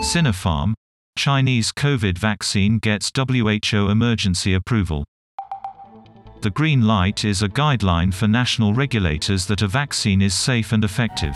Sinopharm. Chinese COVID vaccine gets WHO emergency approval. The green light is a guideline for national regulators that a vaccine is safe and effective.